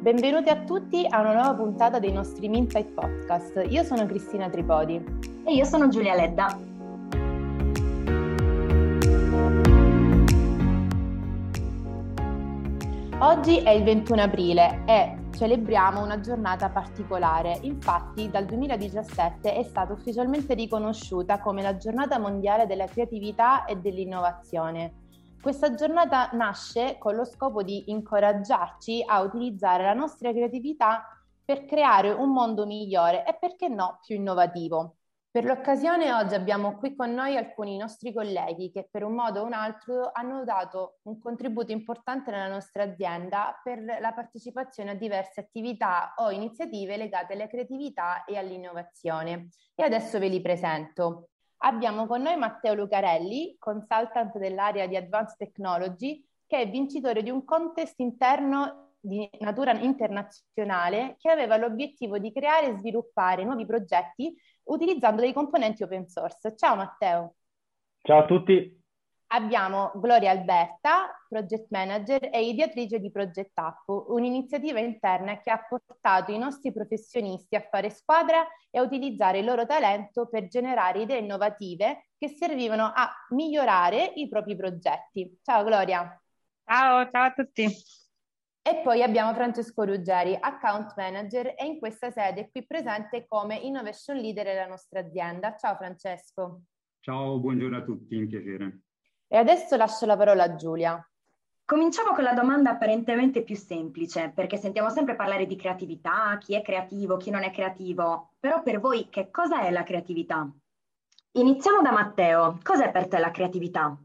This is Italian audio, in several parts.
Benvenuti a tutti a una nuova puntata dei nostri Minsight Podcast. Io sono Cristina Tripodi. E io sono Giulia Ledda. Oggi è il 21 aprile e celebriamo una giornata particolare. Infatti dal 2017 è stata ufficialmente riconosciuta come la giornata mondiale della creatività e dell'innovazione. Questa giornata nasce con lo scopo di incoraggiarci a utilizzare la nostra creatività per creare un mondo migliore e perché no più innovativo. Per l'occasione oggi abbiamo qui con noi alcuni nostri colleghi che per un modo o un altro hanno dato un contributo importante nella nostra azienda per la partecipazione a diverse attività o iniziative legate alla creatività e all'innovazione. E adesso ve li presento. Abbiamo con noi Matteo Lucarelli, consultant dell'area di Advanced Technology, che è vincitore di un contest interno di natura internazionale che aveva l'obiettivo di creare e sviluppare nuovi progetti utilizzando dei componenti open source. Ciao Matteo. Ciao a tutti abbiamo Gloria Alberta, project manager e ideatrice di Project Up, un'iniziativa interna che ha portato i nostri professionisti a fare squadra e a utilizzare il loro talento per generare idee innovative che servivano a migliorare i propri progetti. Ciao Gloria. Ciao, ciao a tutti. E poi abbiamo Francesco Ruggeri, account manager e in questa sede è qui presente come innovation leader della nostra azienda. Ciao Francesco. Ciao, buongiorno a tutti, un piacere. E adesso lascio la parola a Giulia. Cominciamo con la domanda apparentemente più semplice, perché sentiamo sempre parlare di creatività, chi è creativo, chi non è creativo, però per voi che cosa è la creatività? Iniziamo da Matteo, cos'è per te la creatività?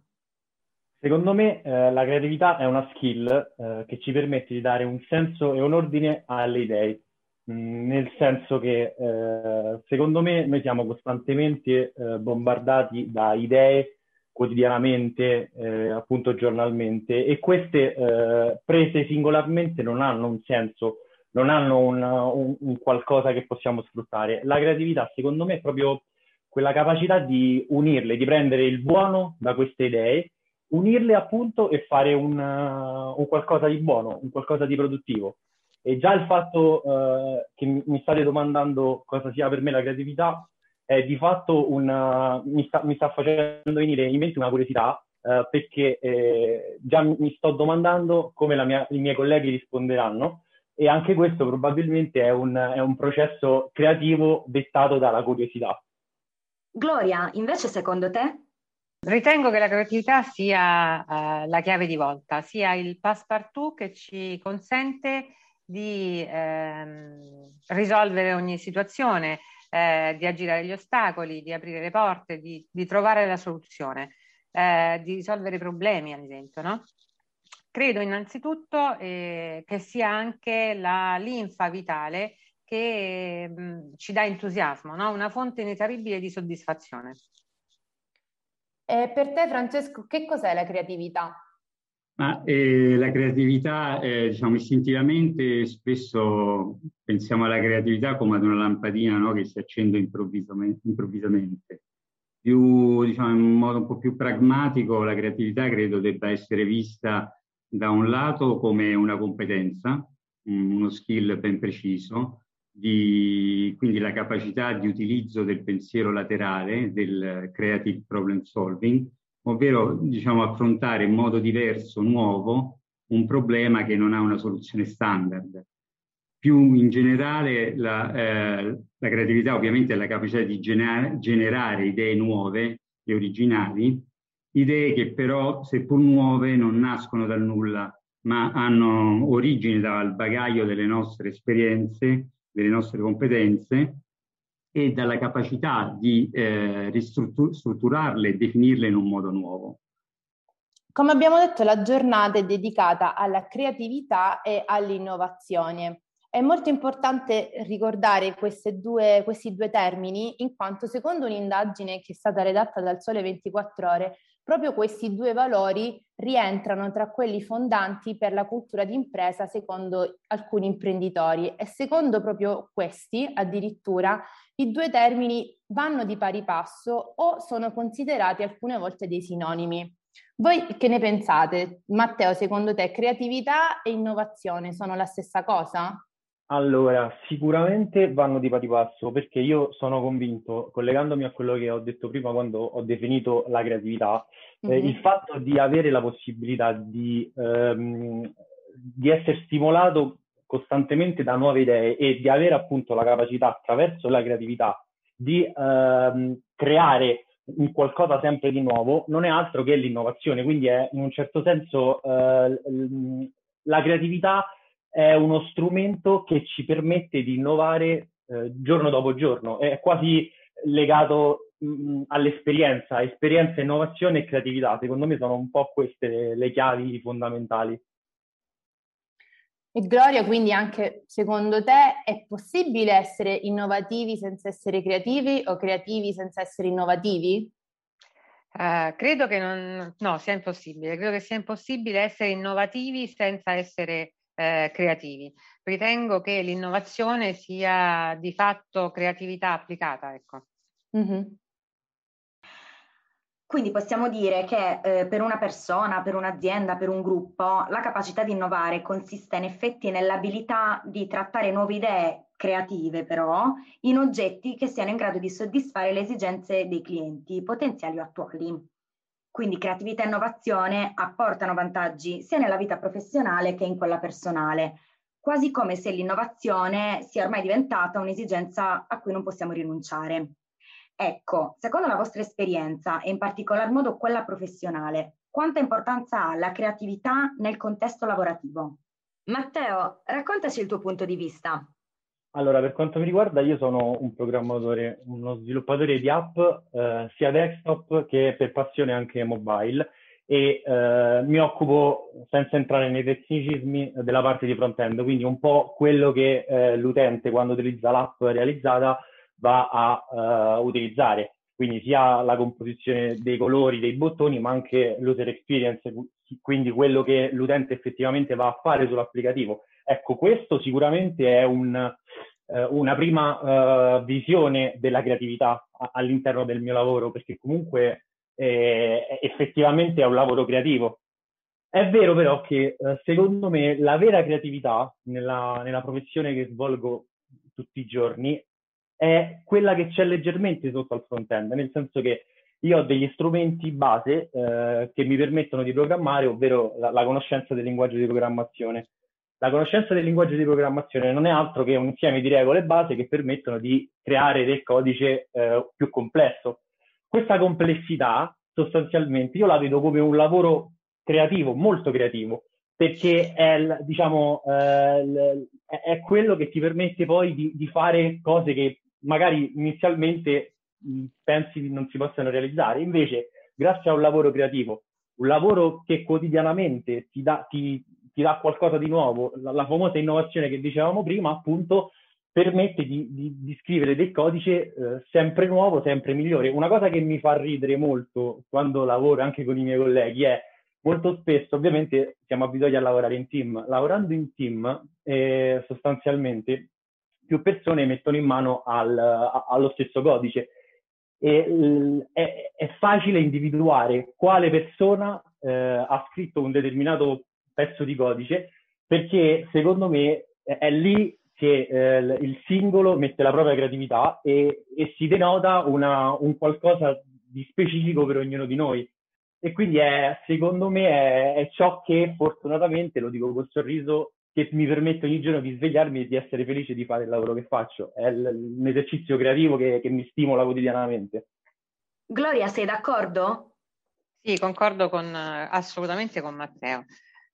Secondo me eh, la creatività è una skill eh, che ci permette di dare un senso e un ordine alle idee, mm, nel senso che eh, secondo me noi siamo costantemente eh, bombardati da idee quotidianamente, eh, appunto giornalmente, e queste eh, prese singolarmente non hanno un senso, non hanno un, un, un, qualcosa che possiamo sfruttare. La creatività, secondo me, è proprio quella capacità di unirle, di prendere il buono da queste idee, unirle appunto e fare un, uh, un qualcosa di buono, un qualcosa di produttivo. E già il fatto uh, che mi state domandando cosa sia per me la creatività è di fatto una, mi, sta, mi sta facendo venire in mente una curiosità eh, perché eh, già mi sto domandando come mia, i miei colleghi risponderanno e anche questo probabilmente è un, è un processo creativo dettato dalla curiosità. Gloria, invece secondo te? Ritengo che la creatività sia uh, la chiave di volta, sia il passepartout che ci consente di ehm, risolvere ogni situazione, eh, di aggirare gli ostacoli, di aprire le porte, di, di trovare la soluzione, eh, di risolvere i problemi, ad esempio, no? Credo innanzitutto eh, che sia anche la linfa vitale che mh, ci dà entusiasmo, no? una fonte inesauribile di soddisfazione. E per te, Francesco, che cos'è la creatività? Ma eh, la creatività, eh, diciamo, istintivamente spesso pensiamo alla creatività come ad una lampadina no, che si accende improvvisamente. Più, diciamo, in un modo un po' più pragmatico, la creatività credo debba essere vista da un lato come una competenza, uno skill ben preciso, di, quindi la capacità di utilizzo del pensiero laterale, del creative problem solving, ovvero diciamo, affrontare in modo diverso, nuovo, un problema che non ha una soluzione standard. Più in generale la, eh, la creatività ovviamente è la capacità di gener- generare idee nuove e originali, idee che però seppur nuove non nascono dal nulla, ma hanno origine dal bagaglio delle nostre esperienze, delle nostre competenze e dalla capacità di eh, ristrutturarle e definirle in un modo nuovo. Come abbiamo detto, la giornata è dedicata alla creatività e all'innovazione. È molto importante ricordare due, questi due termini in quanto secondo un'indagine che è stata redatta dal Sole 24 ore, proprio questi due valori rientrano tra quelli fondanti per la cultura d'impresa secondo alcuni imprenditori e secondo proprio questi addirittura i due termini vanno di pari passo o sono considerati alcune volte dei sinonimi. Voi che ne pensate? Matteo, secondo te creatività e innovazione sono la stessa cosa? Allora, sicuramente vanno di pari passo perché io sono convinto, collegandomi a quello che ho detto prima quando ho definito la creatività, mm-hmm. eh, il fatto di avere la possibilità di, ehm, di essere stimolato costantemente da nuove idee e di avere appunto la capacità attraverso la creatività di ehm, creare un qualcosa sempre di nuovo, non è altro che l'innovazione. Quindi è in un certo senso eh, la creatività è uno strumento che ci permette di innovare eh, giorno dopo giorno, è quasi legato mh, all'esperienza, esperienza, innovazione e creatività. Secondo me sono un po' queste le chiavi fondamentali. E Gloria, quindi anche secondo te è possibile essere innovativi senza essere creativi o creativi senza essere innovativi? Uh, credo che non, no, sia impossibile. Credo che sia impossibile essere innovativi senza essere eh, creativi. Ritengo che l'innovazione sia di fatto creatività applicata. Ecco. Mm-hmm. Quindi possiamo dire che eh, per una persona, per un'azienda, per un gruppo, la capacità di innovare consiste in effetti nell'abilità di trattare nuove idee creative però in oggetti che siano in grado di soddisfare le esigenze dei clienti potenziali o attuali. Quindi creatività e innovazione apportano vantaggi sia nella vita professionale che in quella personale, quasi come se l'innovazione sia ormai diventata un'esigenza a cui non possiamo rinunciare. Ecco, secondo la vostra esperienza e in particolar modo quella professionale, quanta importanza ha la creatività nel contesto lavorativo? Matteo, raccontaci il tuo punto di vista. Allora, per quanto mi riguarda, io sono un programmatore, uno sviluppatore di app eh, sia desktop che per passione anche mobile e eh, mi occupo, senza entrare nei tecnicismi, della parte di front-end, quindi un po' quello che eh, l'utente quando utilizza l'app realizzata va a uh, utilizzare, quindi sia la composizione dei colori dei bottoni, ma anche l'user experience, quindi quello che l'utente effettivamente va a fare sull'applicativo. Ecco, questo sicuramente è un, uh, una prima uh, visione della creatività all'interno del mio lavoro, perché comunque eh, effettivamente è un lavoro creativo. È vero però che eh, secondo me la vera creatività nella, nella professione che svolgo tutti i giorni è quella che c'è leggermente sotto al front-end, nel senso che io ho degli strumenti base eh, che mi permettono di programmare, ovvero la, la, conoscenza del linguaggio di programmazione. La conoscenza del linguaggio di programmazione non è altro che un insieme di regole base che permettono di creare del codice eh, più complesso. Questa complessità, sostanzialmente, io la vedo come un lavoro creativo, molto creativo, perché è, diciamo, eh, è quello che ti permette poi di, di fare cose che magari inizialmente mh, pensi non si possano realizzare. Invece, grazie a un lavoro creativo, un lavoro che quotidianamente ti dà, ti, ti dà qualcosa di nuovo, la, la, famosa innovazione che dicevamo prima, appunto, permette di, di, di scrivere del codice eh, sempre nuovo, sempre migliore. Una cosa che mi fa ridere molto quando lavoro anche con i miei colleghi è molto spesso, ovviamente, siamo abituati a lavorare in team. Lavorando in team, eh, sostanzialmente, più persone mettono in mano al, a, allo stesso codice. E, l, è, è, facile individuare quale persona eh, ha scritto un determinato pezzo di codice perché secondo me è, lì che eh, il singolo mette la propria creatività e, e si denota una, un qualcosa di specifico per ognuno di noi. E quindi è, secondo me è, è ciò che fortunatamente, lo dico col sorriso, che mi permette ogni giorno di svegliarmi e di essere felice di fare il lavoro che faccio. È l- un esercizio creativo che, che mi stimola quotidianamente. Gloria, sei d'accordo? Sì, concordo con, assolutamente con Matteo.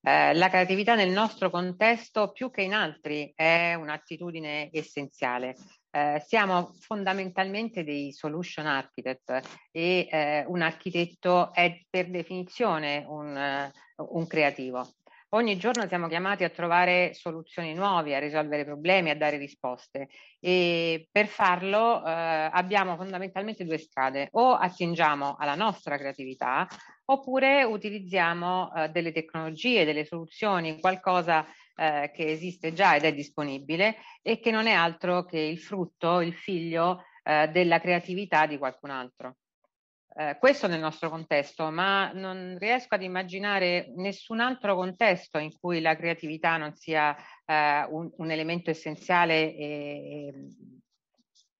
Eh, la creatività nel nostro contesto, più che in altri, è un'attitudine essenziale. Eh, siamo fondamentalmente dei solution architect e eh, un architetto è per definizione un, un creativo. Ogni giorno siamo chiamati a trovare soluzioni nuove, a risolvere problemi, a dare risposte e per farlo eh, abbiamo fondamentalmente due strade, o attingiamo alla nostra creatività oppure utilizziamo eh, delle tecnologie, delle soluzioni, qualcosa eh, che esiste già ed è disponibile e che non è altro che il frutto, il figlio eh, della creatività di qualcun altro. Eh, questo nel nostro contesto, ma non riesco ad immaginare nessun altro contesto in cui la creatività non sia eh, un, un, elemento essenziale e,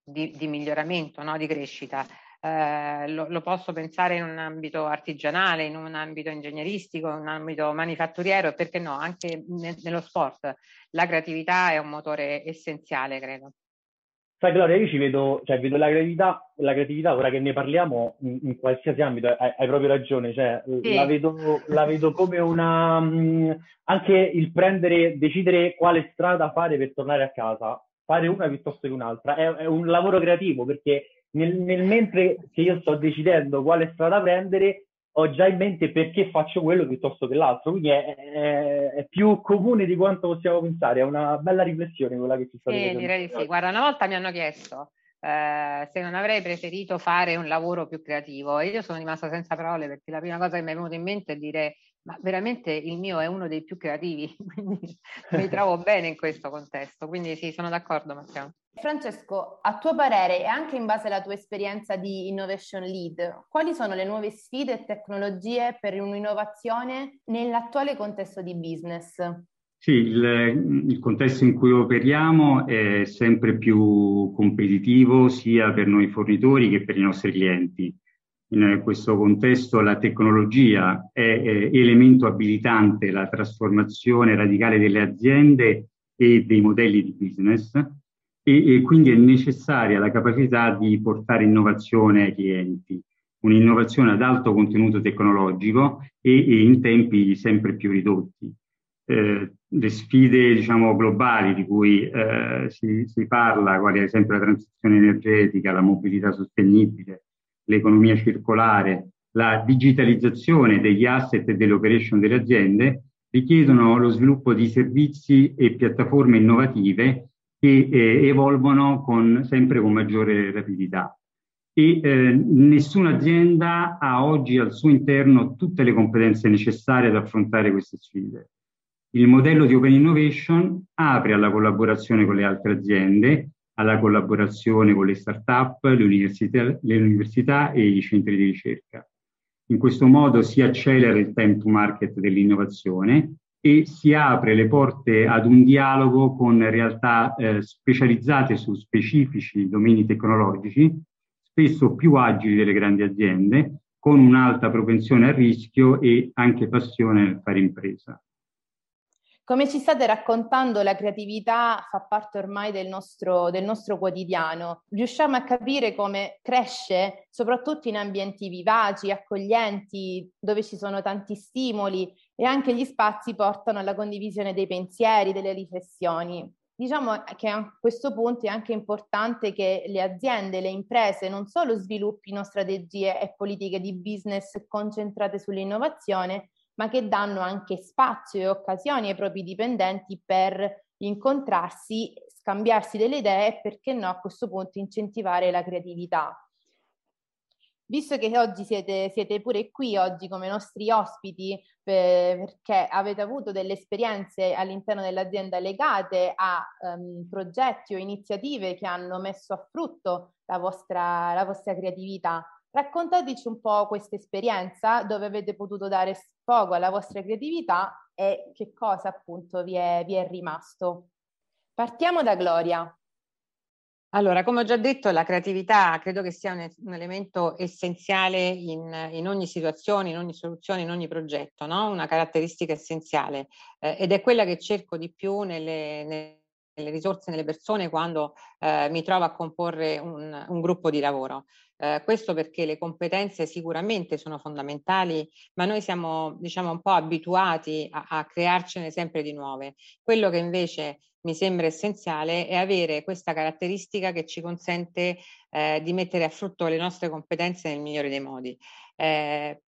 di, di, miglioramento, no? di crescita. Eh, lo, lo, posso pensare in un ambito artigianale, in un ambito ingegneristico, in un ambito manifatturiero e perché no, anche ne, nello sport. La creatività è un motore essenziale, credo. Sai Gloria, io ci vedo, cioè vedo la creatività, la creatività, ora che ne parliamo, in, in qualsiasi ambito, hai, hai, proprio ragione, cioè sì. la, vedo, la, vedo, come una... Mh, anche il prendere, decidere quale strada fare per tornare a casa, fare una piuttosto che un'altra, è, è un lavoro creativo perché nel, nel, mentre che io sto decidendo quale strada prendere, ho già in mente perché faccio quello piuttosto che l'altro, quindi è, è, è, più comune di quanto possiamo pensare, è una bella riflessione quella che ci sta Sì, direi di sì. Guarda, una volta mi hanno chiesto eh, se non avrei preferito fare un lavoro più creativo e io sono rimasta senza parole perché la prima cosa che mi è venuta in mente è dire ma veramente il mio è uno dei più creativi, quindi mi trovo bene in questo contesto, quindi sì, sono d'accordo Matteo. Francesco, a tuo parere e anche in base alla tua esperienza di Innovation Lead, quali sono le nuove sfide e tecnologie per un'innovazione nell'attuale contesto di business? Sì, il, il, contesto in cui operiamo è sempre più competitivo sia per noi fornitori che per i nostri clienti. In questo contesto la tecnologia è, è elemento abilitante la trasformazione radicale delle aziende e dei modelli di business e, e quindi è necessaria la capacità di portare innovazione ai clienti, un'innovazione ad alto contenuto tecnologico e, e in tempi sempre più ridotti. Eh, le sfide diciamo, globali di cui eh, si, si, parla, quali ad esempio la transizione energetica, la mobilità sostenibile, l'economia circolare, la digitalizzazione degli asset e delle operation delle aziende, richiedono lo sviluppo di servizi e piattaforme innovative che eh, evolvono con, sempre con maggiore rapidità. E eh, nessuna azienda ha oggi al suo interno tutte le competenze necessarie ad affrontare queste sfide. Il modello di Open Innovation apre alla collaborazione con le altre aziende, alla collaborazione con le start-up, le università, le università e i centri di ricerca. In questo modo si accelera il time to market dell'innovazione e si apre le porte ad un dialogo con realtà eh, specializzate su specifici domini tecnologici, spesso più agili delle grandi aziende, con un'alta propensione al rischio e anche passione nel fare impresa. Come ci state raccontando, la creatività fa parte ormai del nostro, del nostro, quotidiano. Riusciamo a capire come cresce, soprattutto in ambienti vivaci, accoglienti, dove ci sono tanti stimoli e anche gli spazi portano alla condivisione dei pensieri, delle riflessioni. Diciamo che a questo punto è anche importante che le aziende, le imprese non solo sviluppino strategie e politiche di business concentrate sull'innovazione, ma che danno anche spazio e occasioni ai propri dipendenti per incontrarsi, scambiarsi delle idee e perché no a questo punto incentivare la creatività. Visto che oggi siete, siete pure qui, oggi come nostri ospiti, per, perché avete avuto delle esperienze all'interno dell'azienda legate a um, progetti o iniziative che hanno messo a frutto la vostra, la vostra creatività, Raccontateci un po' questa esperienza dove avete potuto dare sfogo alla vostra creatività e che cosa appunto vi è, vi è rimasto. Partiamo da Gloria. Allora, come ho già detto, la creatività credo che sia un, un elemento essenziale in, in, ogni situazione, in ogni soluzione, in ogni progetto, no? una caratteristica essenziale eh, ed è quella che cerco di più nelle, nelle risorse, nelle persone quando eh, mi trovo a comporre un, un gruppo di lavoro. Eh, questo perché le competenze sicuramente sono fondamentali, ma noi siamo diciamo un po' abituati a, a crearcene sempre di nuove. Quello che invece mi sembra essenziale è avere questa caratteristica che ci consente eh, di mettere a frutto le nostre competenze nel migliore dei modi. Eh,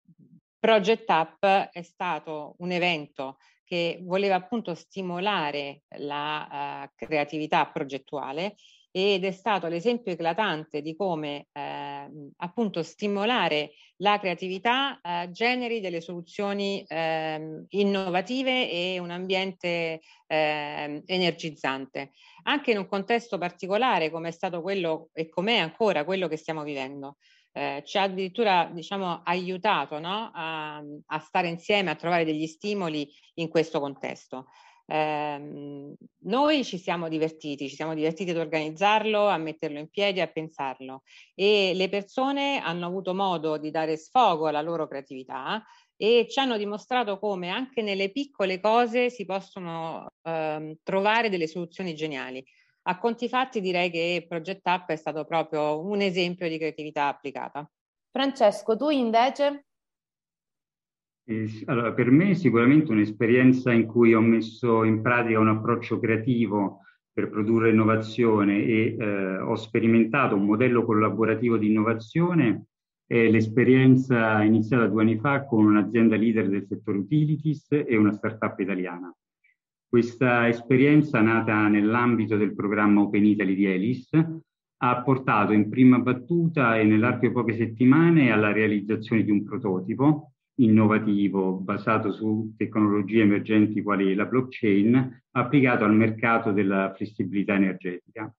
Project Up è stato un evento che voleva appunto stimolare la uh, creatività progettuale ed è stato l'esempio eclatante di come eh, appunto stimolare la creatività eh, generi delle soluzioni eh, innovative e un ambiente ehm, energizzante, anche in un contesto particolare come è stato quello e com'è ancora quello che stiamo vivendo. Eh, ci ha addirittura diciamo, aiutato no? a, a, stare insieme, a trovare degli stimoli in questo contesto. Eh, noi ci siamo divertiti, ci siamo divertiti ad organizzarlo, a metterlo in piedi, a pensarlo e le persone hanno avuto modo di dare sfogo alla loro creatività e ci hanno dimostrato come anche nelle piccole cose si possono ehm, trovare delle soluzioni geniali. A conti fatti direi che Project Up è stato proprio un esempio di creatività applicata. Francesco, tu invece? Eh, allora, per me è sicuramente un'esperienza in cui ho messo in pratica un approccio creativo per produrre innovazione e eh, ho sperimentato un modello collaborativo di innovazione è l'esperienza iniziata due anni fa con un'azienda leader del settore utilities e una startup italiana. Questa esperienza, nata nell'ambito del programma Open Italy di Elis, ha portato in prima battuta e nell'arco di poche settimane alla realizzazione di un prototipo innovativo basato su tecnologie emergenti quali la blockchain applicato al mercato della flessibilità energetica.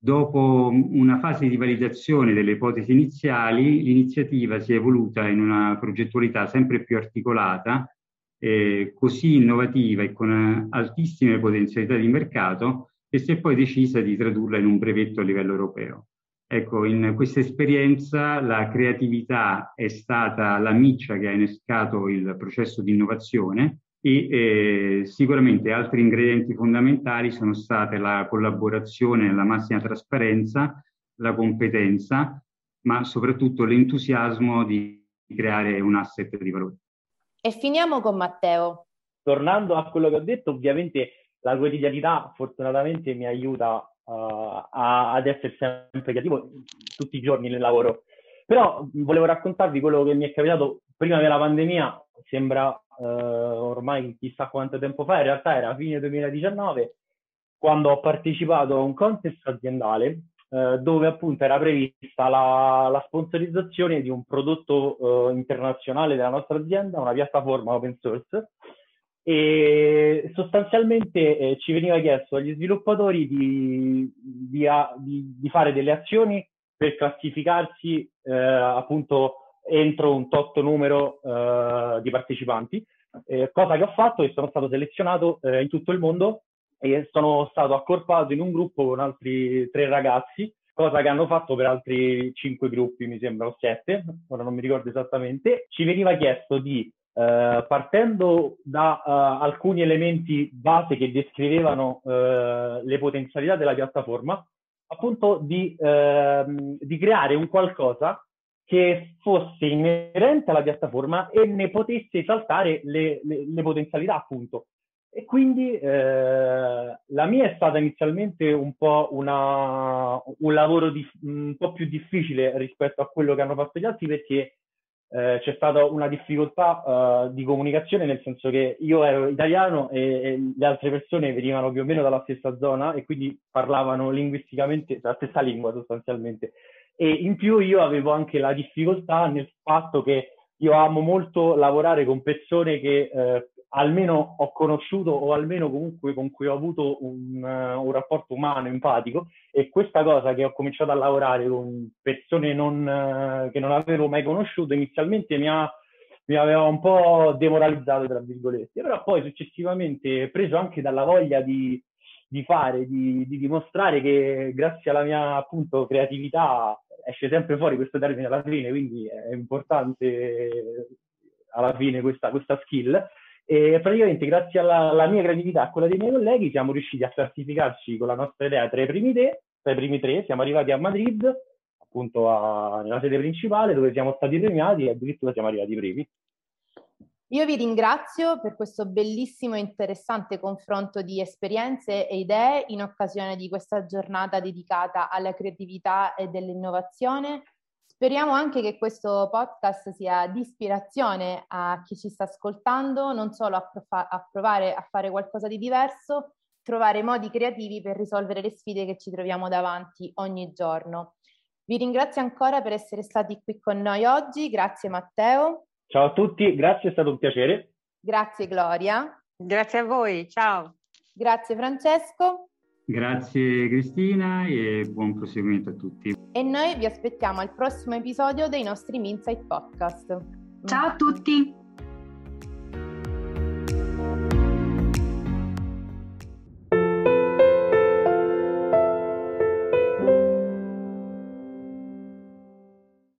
Dopo una fase di validazione delle ipotesi iniziali, l'iniziativa si è evoluta in una progettualità sempre più articolata, eh, così innovativa e con altissime potenzialità di mercato, che si è poi decisa di tradurla in un brevetto a livello europeo. Ecco, in questa esperienza la creatività è stata la miccia che ha innescato il processo di innovazione e eh, sicuramente altri ingredienti fondamentali sono state la collaborazione, la massima trasparenza, la competenza, ma soprattutto l'entusiasmo di creare un asset di valore. E finiamo con Matteo. Tornando a quello che ho detto, ovviamente la quotidianità fortunatamente mi aiuta uh, a, ad essere sempre creativo tutti i giorni nel lavoro. Però volevo raccontarvi quello che mi è capitato prima della pandemia, sembra eh, ormai chissà quanto tempo fa, in realtà era fine 2019, quando ho partecipato a un contest aziendale eh, dove appunto era prevista la, la sponsorizzazione di un prodotto eh, internazionale della nostra azienda, una piattaforma open source, e sostanzialmente eh, ci veniva chiesto agli sviluppatori di, di, di, di, fare delle azioni per classificarsi eh, appunto entro un tot numero uh, di partecipanti, eh, cosa che ho fatto e sono stato selezionato eh, in tutto il mondo e sono stato accorpato in un gruppo con altri tre ragazzi, cosa che hanno fatto per altri cinque gruppi, mi sembra, o sette, ora non mi ricordo esattamente. Ci veniva chiesto di, uh, partendo da uh, alcuni elementi base che descrivevano le potenzialità della piattaforma, appunto di, ehm, di creare un qualcosa che fosse inerente alla piattaforma e ne potesse esaltare le, le, le potenzialità, appunto. E quindi eh, la mia è stata inizialmente un po' una, un lavoro di, un po' più difficile rispetto a quello che hanno fatto gli altri perché eh, c'è stata una difficoltà uh, di comunicazione, nel senso che io ero italiano e, e, le altre persone venivano più o meno dalla stessa zona e quindi parlavano linguisticamente la stessa lingua sostanzialmente. E in più io avevo anche la difficoltà nel fatto che io amo molto lavorare con persone che eh, almeno ho conosciuto o almeno comunque con cui ho avuto un, uh, un, rapporto umano, empatico e questa cosa che ho cominciato a lavorare con persone non, uh, che non avevo mai conosciuto inizialmente mi, ha, mi aveva un po' demoralizzato, tra virgolette, però poi successivamente preso anche dalla voglia di, di fare, di, di dimostrare che grazie alla mia appunto creatività esce sempre fuori questo termine alla fine, quindi è importante alla fine questa, questa skill. E praticamente grazie alla, alla, mia creatività e a quella dei miei colleghi siamo riusciti a classificarci con la nostra idea tra i primi tre, tra i primi tre siamo arrivati a Madrid, appunto a, nella sede principale dove siamo stati premiati e addirittura siamo arrivati primi. Io vi ringrazio per questo bellissimo e interessante confronto di esperienze e idee in occasione di questa giornata dedicata alla creatività e dell'innovazione. Speriamo anche che questo podcast sia di ispirazione a chi ci sta ascoltando, non solo a, profa- a provare a fare qualcosa di diverso, trovare modi creativi per risolvere le sfide che ci troviamo davanti ogni giorno. Vi ringrazio ancora per essere stati qui con noi oggi, grazie Matteo. Ciao a tutti, grazie, è stato un piacere. Grazie Gloria. Grazie a voi, ciao. Grazie Francesco. Grazie Cristina e buon proseguimento a tutti. E noi vi aspettiamo al prossimo episodio dei nostri Minsight Podcast. Ciao a tutti!